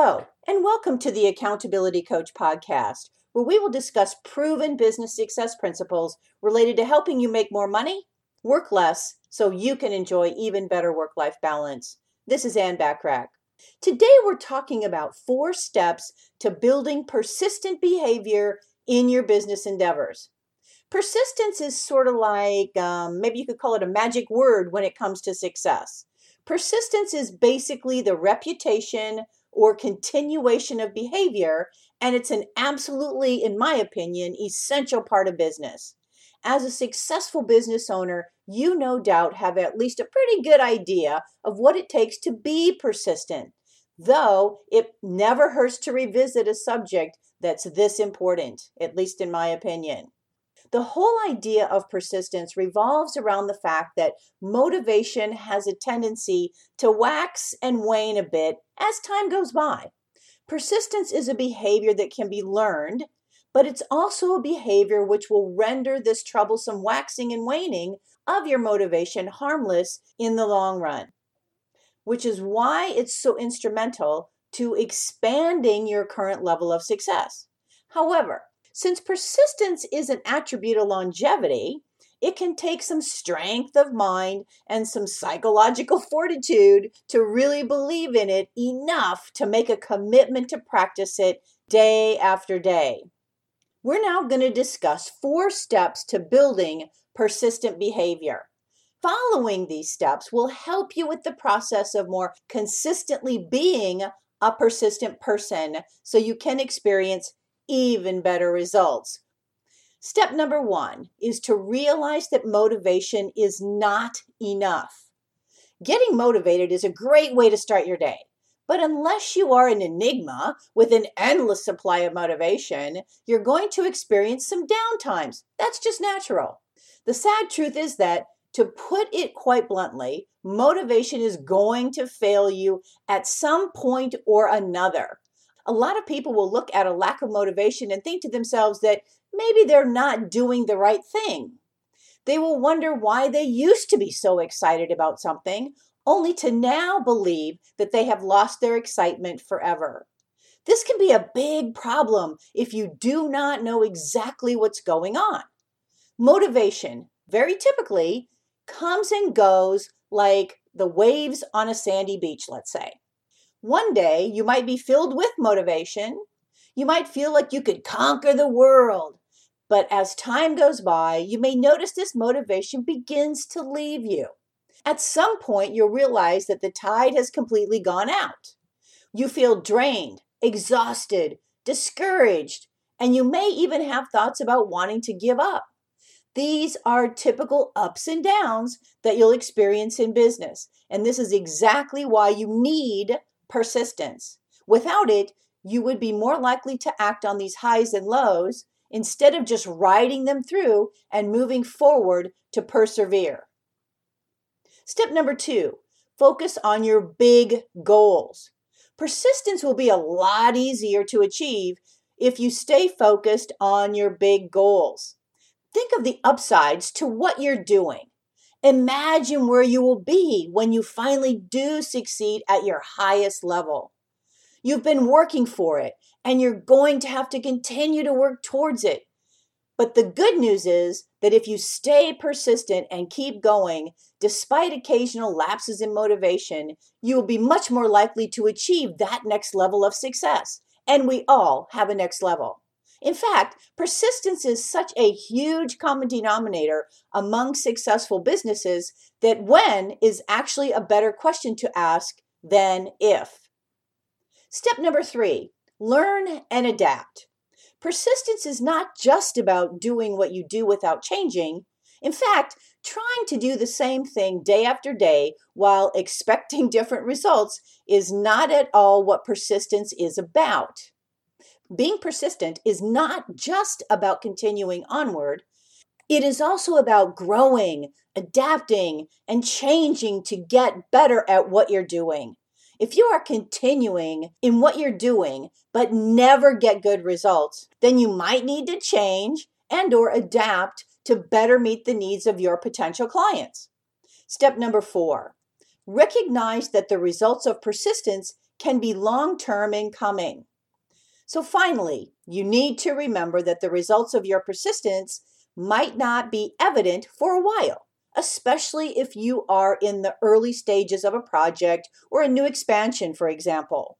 Hello, and welcome to the Accountability Coach podcast, where we will discuss proven business success principles related to helping you make more money, work less, so you can enjoy even better work life balance. This is Ann Bachrach. Today, we're talking about four steps to building persistent behavior in your business endeavors. Persistence is sort of like um, maybe you could call it a magic word when it comes to success. Persistence is basically the reputation or continuation of behavior, and it's an absolutely, in my opinion, essential part of business. As a successful business owner, you no doubt have at least a pretty good idea of what it takes to be persistent, though it never hurts to revisit a subject that's this important, at least in my opinion. The whole idea of persistence revolves around the fact that motivation has a tendency to wax and wane a bit as time goes by. Persistence is a behavior that can be learned, but it's also a behavior which will render this troublesome waxing and waning of your motivation harmless in the long run, which is why it's so instrumental to expanding your current level of success. However, since persistence is an attribute of longevity, it can take some strength of mind and some psychological fortitude to really believe in it enough to make a commitment to practice it day after day. We're now going to discuss four steps to building persistent behavior. Following these steps will help you with the process of more consistently being a persistent person so you can experience even better results. Step number one is to realize that motivation is not enough. Getting motivated is a great way to start your day. But unless you are an enigma with an endless supply of motivation, you're going to experience some downtimes. That's just natural. The sad truth is that, to put it quite bluntly, motivation is going to fail you at some point or another a lot of people will look at a lack of motivation and think to themselves that maybe they're not doing the right thing. They will wonder why they used to be so excited about something, only to now believe that they have lost their excitement forever. This can be a big problem if you do not know exactly what's going on. Motivation, very typically, comes and goes like the waves on a sandy beach, let's say. One day you might be filled with motivation. You might feel like you could conquer the world. But as time goes by, you may notice this motivation begins to leave you. At some point, you'll realize that the tide has completely gone out. You feel drained, exhausted, discouraged, and you may even have thoughts about wanting to give up. These are typical ups and downs that you'll experience in business. And this is exactly why you need persistence. Without it, you would be more likely to act on these highs and lows instead of just riding them through and moving forward to persevere. Step number two focus on your big goals. Persistence will be a lot easier to achieve if you stay focused on your big goals. Think of the upsides to what you're doing. Imagine where you will be when you finally do succeed at your highest level. You've been working for it and you're going to have to continue to work towards it. But the good news is that if you stay persistent and keep going, despite occasional lapses in motivation, you will be much more likely to achieve that next level of success. And we all have a next level. In fact, persistence is such a huge common denominator among successful businesses that when is actually a better question to ask than if. Step number three learn and adapt. Persistence is not just about doing what you do without changing. In fact, trying to do the same thing day after day while expecting different results is not at all what persistence is about being persistent is not just about continuing onward, it is also about growing, adapting, and changing to get better at what you're doing. If you are continuing in what you're doing but never get good results, then you might need to change and or adapt to better meet the needs of your potential clients. Step number 4. Recognize that the results of persistence can be long term in coming. So, finally, you need to remember that the results of your persistence might not be evident for a while, especially if you are in the early stages of a project or a new expansion, for example.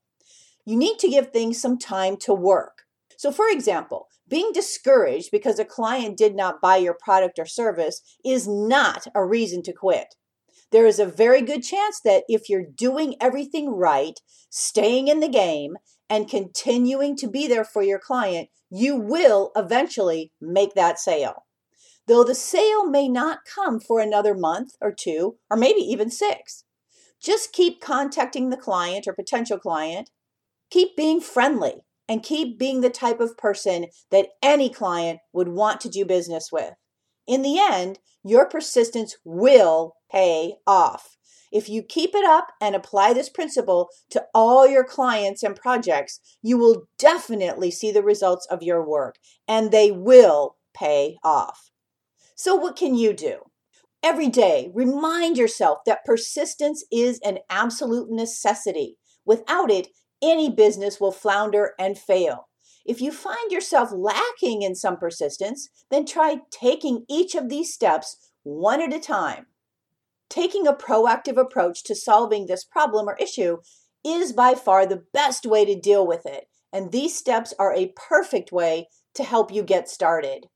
You need to give things some time to work. So, for example, being discouraged because a client did not buy your product or service is not a reason to quit. There is a very good chance that if you're doing everything right, staying in the game, and continuing to be there for your client, you will eventually make that sale. Though the sale may not come for another month or two, or maybe even six. Just keep contacting the client or potential client. Keep being friendly and keep being the type of person that any client would want to do business with. In the end, your persistence will pay off. If you keep it up and apply this principle to all your clients and projects, you will definitely see the results of your work and they will pay off. So, what can you do? Every day, remind yourself that persistence is an absolute necessity. Without it, any business will flounder and fail. If you find yourself lacking in some persistence, then try taking each of these steps one at a time. Taking a proactive approach to solving this problem or issue is by far the best way to deal with it, and these steps are a perfect way to help you get started.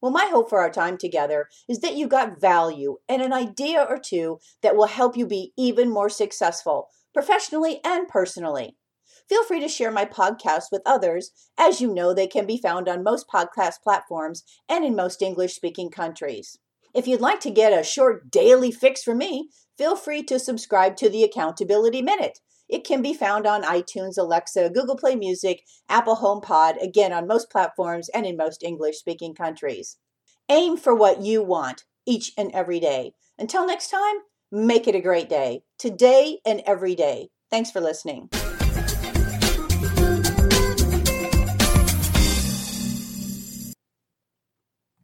Well, my hope for our time together is that you got value and an idea or two that will help you be even more successful, professionally and personally. Feel free to share my podcast with others. As you know, they can be found on most podcast platforms and in most English speaking countries. If you'd like to get a short daily fix from me, feel free to subscribe to the Accountability Minute. It can be found on iTunes, Alexa, Google Play Music, Apple HomePod, again on most platforms and in most English speaking countries. Aim for what you want each and every day. Until next time, make it a great day, today and every day. Thanks for listening.